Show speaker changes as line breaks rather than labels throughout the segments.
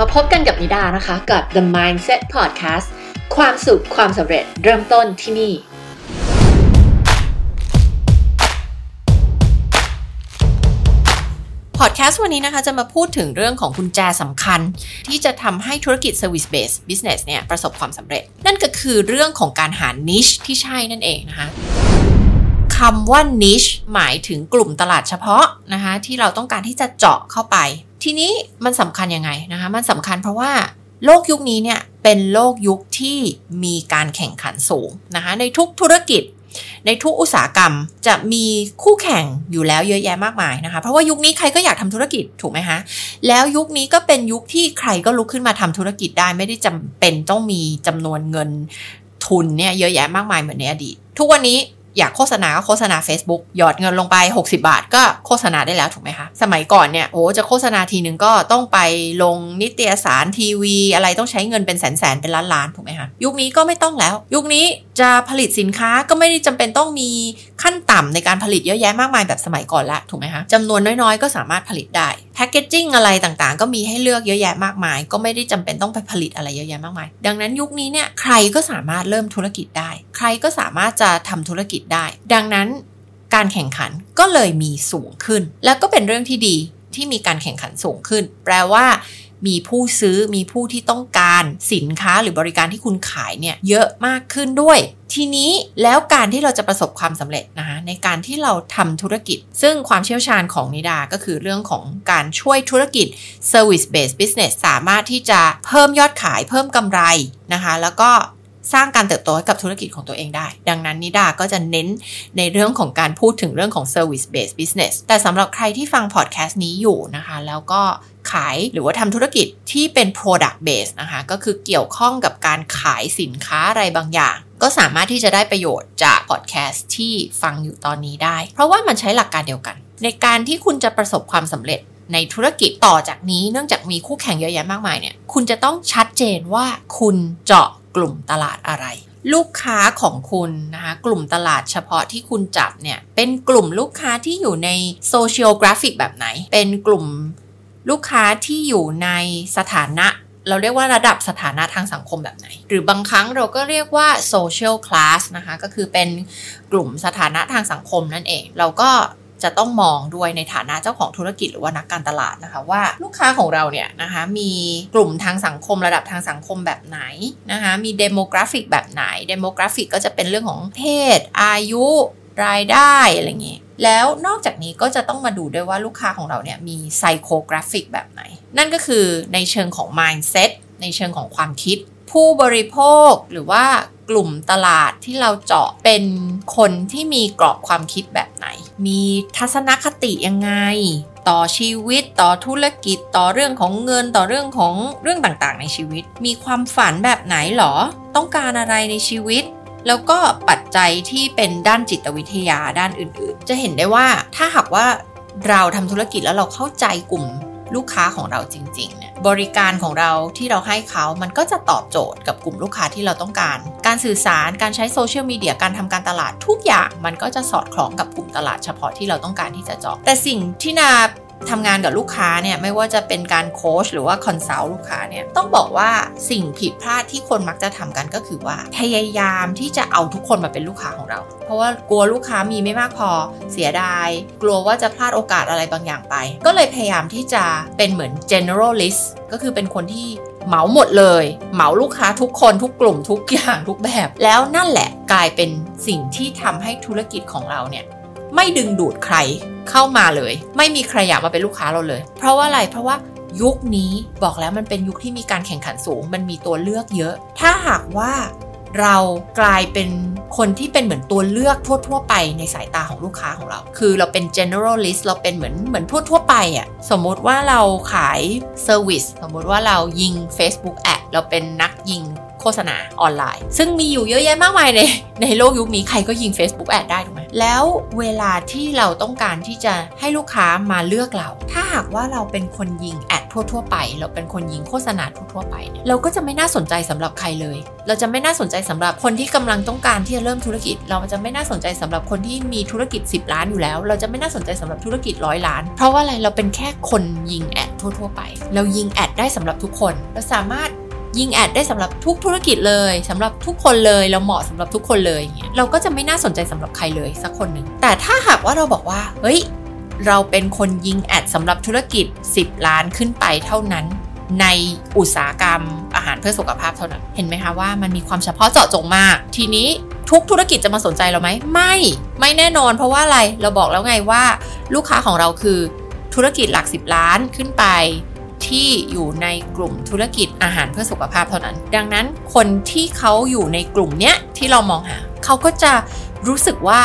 มาพบกันกับนิดานะคะ กับ The Mindset Podcast ความสุขความสำเร็จเริ่มต้นที่นี่
พอดแคสต์วันนี้นะคะจะมาพูดถึงเรื่องของกุญแจสำคัญ ที่จะทำให้ธุรกิจ Service Based Business เนี่ยประสบความสำเร็จ นั่นก็คือเรื่องของการหา niche ที่ใช่นั่นเองนะคะคำว่า niche หมายถึงกลุ่มตลาดเฉพาะนะคะที่เราต้องการที่จะเจาะเข้าไป ทีนี้มันสำคัญยังไงนะคะมันสำคัญเพราะว่าโลกยุคนี้เนี่ยเป็นโลกยุคที่มีการแข่งขันสูงนะคะในทุกธุรกิจ ในทุกอุตสาหกรรมจะมีคู่แข่งอยู่แล้วเยอะแยะมากมายนะคะเพราะว่ายุคนี้ใครก็อยากทำธุรกิจถูกไหมคะแล้วยุคนี้ก็เป็นยุคที่ใครก็ลุกขึ้นมาทำธุรกิจได้ไม่ได้จำเป็นต้องมีจำนวนเงินทุนเนี่ยเยอะแยะมากมายเหมือนในอดีต ทุกวันนี้ อยากโฆษณาก็โฆษณา Facebook หยอดเงินลงไป 60 บาทก็โฆษณาได้แล้วถูกไหมคะ สมัยก่อนเนี่ยโอ้จะโฆษณาทีนึงก็ต้องไปลงนิตยสารทีวี อะไรต้องใช้เงินเป็นแสนแสนเป็นล้านล้านถูกไหมคะยุคนี้ก็ไม่ต้องแล้ว ยุคนี้ จะผลิตสินค้าก็ไม่ได้จำเป็นต้องมีขั้นต่ำในการผลิตเยอะแยะมากมายแบบสมัยก่อนละถูกไหมคะจำนวนน้อยๆ ก็สามารถผลิตได้แพคเกจจิ้งอะไรต่างๆ ก็มีให้เลือกเยอะแยะมากมาย ก็ไม่ได้จำเป็นต้องไปผลิตอะไรเยอะแยะมากมาย ดังนั้นยุคนี้เนี่ยใครก็สามารถเริ่มธุรกิจได้ ใครก็สามารถจะทำธุรกิจได้ ดังนั้นการแข่งขันก็เลยมีสูงขึ้น แล้วก็เป็นเรื่องที่ดีที่มีการแข่งขันสูงขึ้น แปลว่า มีผู้ซื้อมีผู้ที่ต้องการสินค้าหรือบริการที่คุณขายเนี่ยเยอะมากขึ้นด้วย ทีนี้แล้วการที่เราจะประสบความสำเร็จนะคะในการที่เราทำธุรกิจ ซึ่งความเชี่ยวชาญของนิดาก็คือเรื่องของการช่วยธุรกิจ service based business สามารถที่จะเพิ่มยอดขายเพิ่มกำไรนะคะแล้วก็สร้างการเติบโตให้กับธุรกิจของตัวเองได้ ดังนั้นนิดาก็จะเน้นในเรื่องของการพูดถึงเรื่องของ service based business แต่สำหรับใครที่ฟังพอดแคสต์นี้อยู่นะคะ แล้วก็ ขายหรือว่าทำธุรกิจที่เป็น product base นะคะก็คือเกี่ยวข้องกับการขายสินค้าอะไรบางอย่าง ก็สามารถที่จะได้ประโยชน์จากพอดแคสต์ที่ฟังอยู่ตอนนี้ได้ เพราะว่ามันใช้หลักการเดียวกัน ในการที่คุณจะประสบความสำเร็จในธุรกิจต่อจากนี้เนื่องจากมีคู่แข่งเยอะแยะมากมายเนี่ยคุณจะต้องชัดเจนว่าคุณเจาะกลุ่มตลาดอะไร ลูกค้าของคุณนะคะกลุ่มตลาดเฉพาะที่คุณจับเนี่ยเป็นกลุ่มลูกค้าที่อยู่ในโซเชียลกราฟิกแบบไหน เป็นกลุ่ม ลูกค้าที่อยู่ในสถานะ เราเรียกว่าระดับสถานะทางสังคมแบบไหน หรือบางครั้งเราก็เรียกว่าโซเชียลคลาสนะคะ ก็คือเป็นกลุ่มสถานะทางสังคมนั่นเอง เราก็จะต้องมองด้วยในฐานะเจ้าของธุรกิจหรือว่านักการตลาดนะคะว่าลูกค้าของเราเนี่ยนะคะมีกลุ่มทางสังคมระดับทางสังคมแบบไหนนะคะมี demographic แบบไหน demographic ก็จะเป็นเรื่องของเพศ อายุ รายได้อะไรอย่างงี้ แล้วนอกจากนี้ก็จะต้องมาดูด้วยว่าลูกค้าของเราเนี่ยมี psychographic แบบไหน นั่นก็คือในเชิงของ mindset ในเชิงของความคิด ผู้บริโภคหรือว่ากลุ่มตลาดที่เราเจาะเป็นคนที่มีกรอบความคิดแบบไหน มีทัศนคติยังไง ต่อชีวิตต่อธุรกิจต่อเรื่องของเงินต่อเรื่องของเรื่องต่างๆ ในชีวิต มีความฝันแบบไหนหรอ ต้องการอะไรในชีวิต แล้วก็ปัจจัยที่เป็นด้านจิตวิทยาด้านอื่นๆ จะเห็นได้ว่าถ้าหากว่าเราทำธุรกิจแล้วเราเข้าใจกลุ่มลูกค้าของเราจริงๆเนี่ยบริการของเราที่เราให้เขา มันก็จะตอบโจทย์กับกลุ่มลูกค้าที่เราต้องการ การสื่อสาร การใช้โซเชียลมีเดีย การทำการตลาดทุกอย่าง มันก็จะสอดคล้องกับกลุ่มตลาดเฉพาะที่เราต้องการที่จะเจาะ แต่สิ่งที่นิดา ทำงานกับลูกค้าเนี่ยไม่ว่าจะเป็นการโค้ชหรือว่า consult ลูกค้าเนี่ยต้องบอกว่าสิ่งผิดพลาดที่คนมักจะทำกันก็คือว่า พยายามที่จะเอาทุกคนมาเป็นลูกค้าของเรา เพราะว่ากลัวลูกค้ามีไม่มากพอเสียดาย กลัวว่าจะพลาดโอกาสอะไรบางอย่างไป ก็เลยพยายามที่จะเป็นเหมือน generalist ก็คือเป็นคนที่เหมาหมดเลย เหมาลูกค้าทุกคนทุกกลุ่มทุกอย่างทุกแบบ แล้วนั่นแหละกลายเป็นสิ่งที่ทำให้ธุรกิจของเราเนี่ย ไม่ดึงดูดใครเข้ามาเลย ไม่มีใครอยากมาเป็นลูกค้าเราเลย เพราะว่าอะไรเพราะว่ายุคนี้บอกแล้วมันเป็นยุคที่มีการแข่งขันสูง มันมีตัวเลือกเยอะ ถ้าหากว่าเรากลายเป็นคนที่เป็นเหมือนตัวเลือกทั่ว ๆ ไปในสายตาของลูกค้าของเรา คือเราเป็น generalist เราเป็นเหมือนเหมือนทั่ว ๆ ไปอะ่ะ สมมติว่าเราขาย service สมมติว่าเรายิง Facebook ad เราเป็นนักยิง ฆฆษณาออนไลน์ ซึ่งมีอยู่เยอะแยะมากมายในในโลกยุคนี้ใครก็ยิง Facebook แอดได้ถูกไหมแล้วเวลาที่เราต้องการที่จะให้ลูกค้ามาเลือกเรา ถ้าหากว่าเราเป็นคนยิงแอดทั่วๆไป เราเป็นคนยิงโฆษณาทั่วๆไปเนี่ยเราก็จะไม่น่าสนใจสำหรับใครเลย เราจะไม่น่าสนใจสำหรับคนที่กำลังต้องการที่จะเริ่มธุรกิจ เราจะไม่น่าสนใจสำหรับคนที่มีธุรกิจ 10 ล้านอยู่แล้ว เราจะไม่น่าสนใจสำหรับธุรกิจร้อยล้าน เพราะว่าอะไรเราเป็นแค่คนยิงแอดทั่วๆไป เรายิงแอดได้สำหรับทุกคน เราสามารถ ยิงแอดได้สำหรับทุกธุรกิจเลยสำหรับทุกคนเลยเราเหมาะสำหรับทุกคนเลยอย่างเงี้ยเราก็จะไม่น่าสนใจสำหรับใครเลยสักคนหนึ่งแต่ถ้าหากว่าเราบอกว่าเฮ้ยเราเป็นคนยิงแอดสำหรับธุรกิจ 10 ล้านขึ้นไปเท่านั้น ในอุตสาหกรรมอาหารเพื่อสุขภาพเท่านั้น เห็นไหมคะว่ามันมีความเฉพาะเจาะจงมาก ทีนี้ทุกธุรกิจจะมาสนใจเราไหมไม่ ไม่แน่นอน เพราะว่าอะไรเราบอกแล้วไงว่า ลูกค้าของเราคือธุรกิจหลัก 10 ล้านขึ้นไป ที่อยู่ในกลุ่มธุรกิจอาหารเพื่อสุขภาพเท่านั้น ดังนั้นคนที่เขาอยู่ในกลุ่มเนี้ยที่เรามองหาเขาก็จะรู้สึกว่า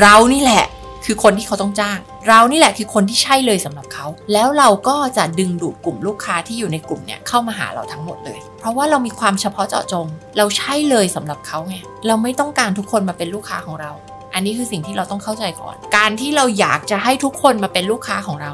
เรานี่แหละคือคนที่เขาต้องจ้าง เรานี่แหละคือคนที่ใช่เลยสำหรับเขา แล้วเราก็จะดึงดูดกลุ่มลูกค้าที่อยู่ในกลุ่มเนี้ยเข้ามาหาเราทั้งหมดเลย เพราะว่าเรามีความเฉพาะเจาะจง เราใช่เลยสำหรับเขาไงเราไม่ต้องการทุกคนมาเป็นลูกค้าของเรา อันนี้คือสิ่งที่เราต้องเข้าใจก่อน การที่เราอยากจะให้ทุกคนมาเป็นลูกค้าของเรา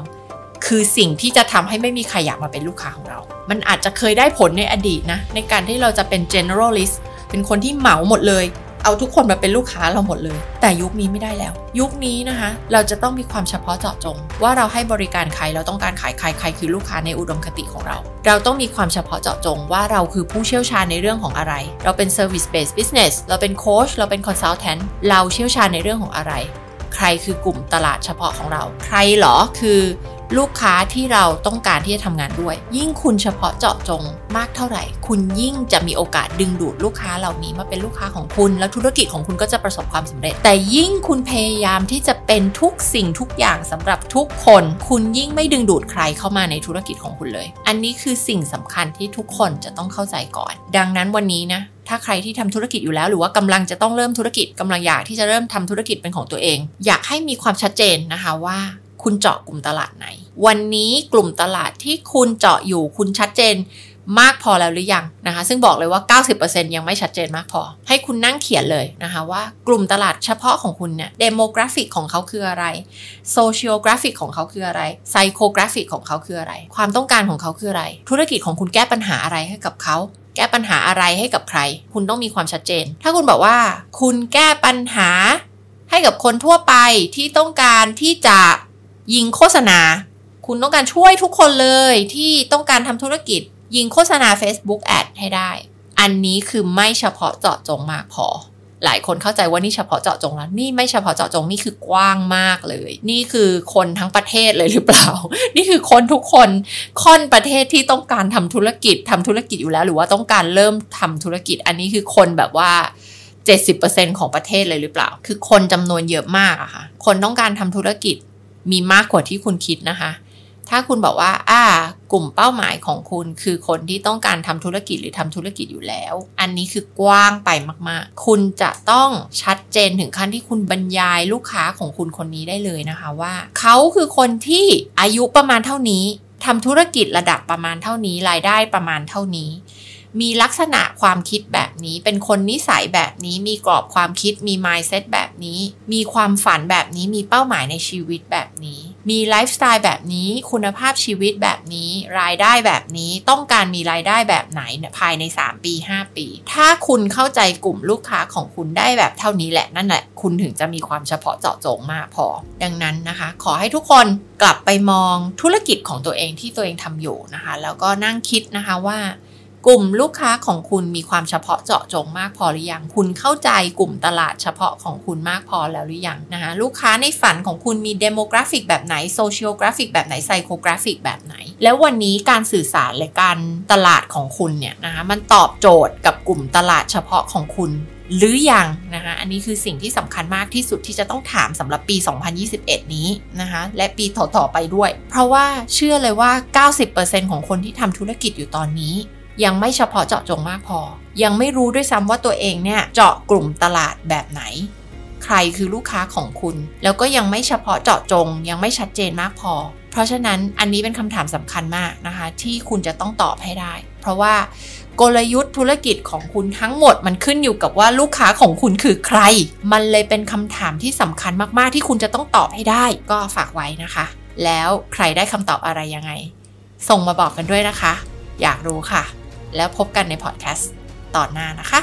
คือสิ่งที่จะทำให้ไม่มีใครอยากมาเป็นลูกค้าของเรา มันอาจจะเคยได้ผลในอดีตนะ ในการที่เราจะเป็น generalist เป็นคนที่เหมาหมดเลย เอาทุกคนมาเป็นลูกค้าเราหมดเลย แต่ยุคนี้ไม่ได้แล้ว ยุคนี้นะคะ เราจะต้องมีความเฉพาะเจาะจง ว่าเราให้บริการใครเราต้องการขายใครใครคือลูกค้าในอุดมคติของเรา เราต้องมีความเฉพาะเจาะจงว่าเราคือผู้เชี่ยวชาญในเรื่องของอะไร เราเป็น service based business เราเป็นโค้ชเราเป็น consultant เราเชี่ยวชาญในเรื่องของอะไร ใครคือกลุ่มตลาดเฉพาะของเรา ใครหรอคือ ลูกค้าที่เราต้องการที่จะทำงานด้วย ยิ่งคุณเฉพาะเจาะจงมากเท่าไหร่ คุณยิ่งจะมีโอกาสดึงดูดลูกค้าเหล่านี้มาเป็นลูกค้าของคุณ แล้วธุรกิจของคุณก็จะประสบความสำเร็จ แต่ยิ่งคุณพยายามที่จะเป็นทุกสิ่งทุกอย่างสำหรับทุกคน คุณยิ่งไม่ดึงดูดใครเข้ามาในธุรกิจของคุณเลย อันนี้คือสิ่งสำคัญที่ทุกคนจะต้องเข้าใจก่อน ดังนั้นวันนี้นะถ้าใครที่ทำธุรกิจอยู่แล้วหรือว่ากำลังจะต้องเริ่มธุรกิจกำลังอยากที่จะเริ่มทำธุรกิจเป็นของตัวเอง อยากให้มีความชัดเจนนะคะว่า คุณเจาะกลุ่มตลาดไหน วันนี้กลุ่มตลาดที่คุณเจาะอยู่คุณชัดเจนมากพอแล้วหรือยังนะคะ ซึ่งบอกเลยว่า 90%ยังไม่ชัดเจนมากพอ ให้คุณนั่งเขียนเลยนะคะว่ากลุ่มตลาดเฉพาะของคุณเนี่ย demographic ของเขาคืออะไร social graphic ของเขาคืออะไร psychographic ของเขาคืออะไร ความต้องการของเขาคืออะไร ธุรกิจของคุณแก้ปัญหาอะไรให้กับเขา แก้ปัญหาอะไรให้กับใคร คุณต้องมีความชัดเจน ถ้าคุณบอกว่า คุณแก้ปัญหาให้กับคนทั่วไปที่ต้องการที่จะ ยิงโฆษณา คุณต้องการช่วยทุกคนเลยที่ต้องการทำธุรกิจ ยิงโฆษณา Facebook Ad ให้ได้ อันนี้คือไม่เฉพาะเจาะจงมากพอ หลายคนเข้าใจว่านี่เฉพาะเจาะจงแล้ว นี่ไม่เฉพาะเจาะจงนี่คือกว้างมากเลย นี่คือคนทั้งประเทศเลยหรือเปล่า นี่คือคนทุกคนค่อนประเทศที่ต้องการทำธุรกิจทำธุรกิจอยู่แล้ว หรือว่าต้องการเริ่มทำธุรกิจ อันนี้คือคนแบบว่า70%ของประเทศเลยหรือเปล่า คือคนจำนวนเยอะมากอะค่ะ คนต้องการทำธุรกิจ มีมากกว่าที่คุณคิดนะคะ ถ้าคุณบอกว่า อ่า กลุ่มเป้าหมายของคุณคือคนที่ต้องการทำธุรกิจหรือทำธุรกิจอยู่แล้ว อันนี้คือกว้างไปมาก ๆ คุณจะต้องชัดเจนถึงขั้นที่คุณบรรยายลูกค้าของคุณคนนี้ได้เลยนะคะว่า เขาคือคนที่อายุประมาณเท่านี้ทำธุรกิจระดับประมาณเท่านี้รายได้ประมาณเท่านี้ มีลักษณะความคิดแบบนี้ เป็นคนนิสัยแบบนี้ มีกรอบความคิด มี mindset แบบนี้ มีความฝันแบบนี้ มีเป้าหมายในชีวิตแบบนี้ มีไลฟ์สไตล์แบบนี้ คุณภาพชีวิตแบบนี้ รายได้แบบนี้ ต้องการมีรายได้แบบไหนภายใน 3 ปี 5 ปี ถ้าคุณเข้าใจกลุ่มลูกค้าของคุณได้แบบเท่านี้แหละ นั่นแหละ คุณถึงจะมีความเฉพาะเจาะจงมากพอ ดังนั้นนะคะ ขอให้ทุกคนกลับไปมองธุรกิจของตัวเองที่ตัวเองทำอยู่นะคะ แล้วก็นั่งคิดนะคะว่า กลุ่มลูกค้าของคุณมีความเฉพาะเจาะจงมากพอหรือยัง คุณเข้าใจกลุ่มตลาดเฉพาะของคุณมากพอแล้วหรือยังนะคะลูกค้าในฝันของคุณมี demographic แบบไหน social graphic แบบไหน psychographic แบบไหน แล้ววันนี้การสื่อสารและการตลาดของคุณเนี่ยนะคะมันตอบโจทย์กับกลุ่มตลาดเฉพาะของคุณหรือยังนะคะ อันนี้คือสิ่งที่สำคัญมากที่สุดที่จะต้องถามสำหรับปี 2021 นี้นะคะ และปีต่อๆไปด้วย เพราะว่าเชื่อเลยว่า 90%ของคนที่ทำธุรกิจอยู่ตอนนี้ ยังไม่เฉพาะเจาะจงมากพอ ยังไม่รู้ด้วยซ้ำว่าตัวเองเนี่ยเจาะกลุ่มตลาดแบบไหน ใครคือลูกค้าของคุณ แล้วก็ยังไม่เฉพาะเจาะจง ยังไม่ชัดเจนมากพอ เพราะฉะนั้นอันนี้เป็นคำถามสำคัญมากนะคะ ที่คุณจะต้องตอบให้ได้ เพราะว่ากลยุทธ์ธุรกิจของคุณทั้งหมดมันขึ้นอยู่กับว่าลูกค้าของคุณคือใคร มันเลยเป็นคำถามที่สำคัญมากๆ ที่คุณจะต้องตอบให้ได้ ก็ฝากไว้นะคะ แล้วใครได้คำตอบอะไรยังไง ส่งมาบอกกันด้วยนะคะ อยากรู้ค่ะ แล้วพบกันในพอดแคสต์ตอนหน้านะคะ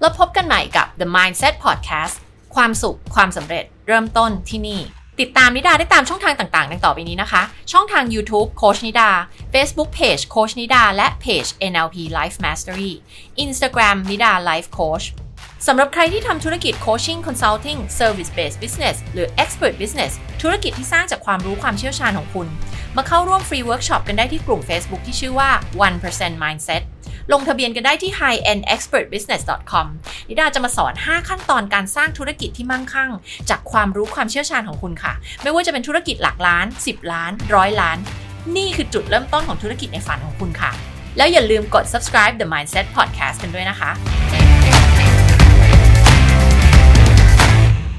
แล้วพบกันใหม่กับ The Mindset Podcast ความสุข ความสำเร็จ เริ่มต้นที่นี่ ติดตามนิดาได้ตามช่องทางต่างๆ ดังต่อไปนี้นะคะ ช่องทาง YouTube โค้ชนิดา Facebook Page โค้ชนิดา และเพจ NLP Life Mastery Instagram นิดา Life Coach สำหรับใครที่ทำธุรกิจ Coaching Consulting Service Based Business หรือ Expert Business ธุรกิจที่สร้างจากความรู้ความเชี่ยวชาญของคุณ มาเข้าร่วมฟรีเวิร์กช็อปกันได้ที่กลุ่ม Facebook ที่ชื่อว่า 1% Mindset ลงทะเบียนกันได้ที่ highendexpertbusiness.com นิดาจะมาสอน 5 ขั้นตอนการสร้างธุรกิจที่มั่งคั่ง จากความรู้ความเชี่ยวชาญของคุณค่ะ ไม่ว่าจะเป็นธุรกิจหลักล้าน 10 ล้านร้อยล้าน นี่คือจุดเริ่มต้นของธุรกิจในฝันของคุณค่ะ แล้วอย่าลืมกด subscribe the mindset podcast กันด้วยนะคะ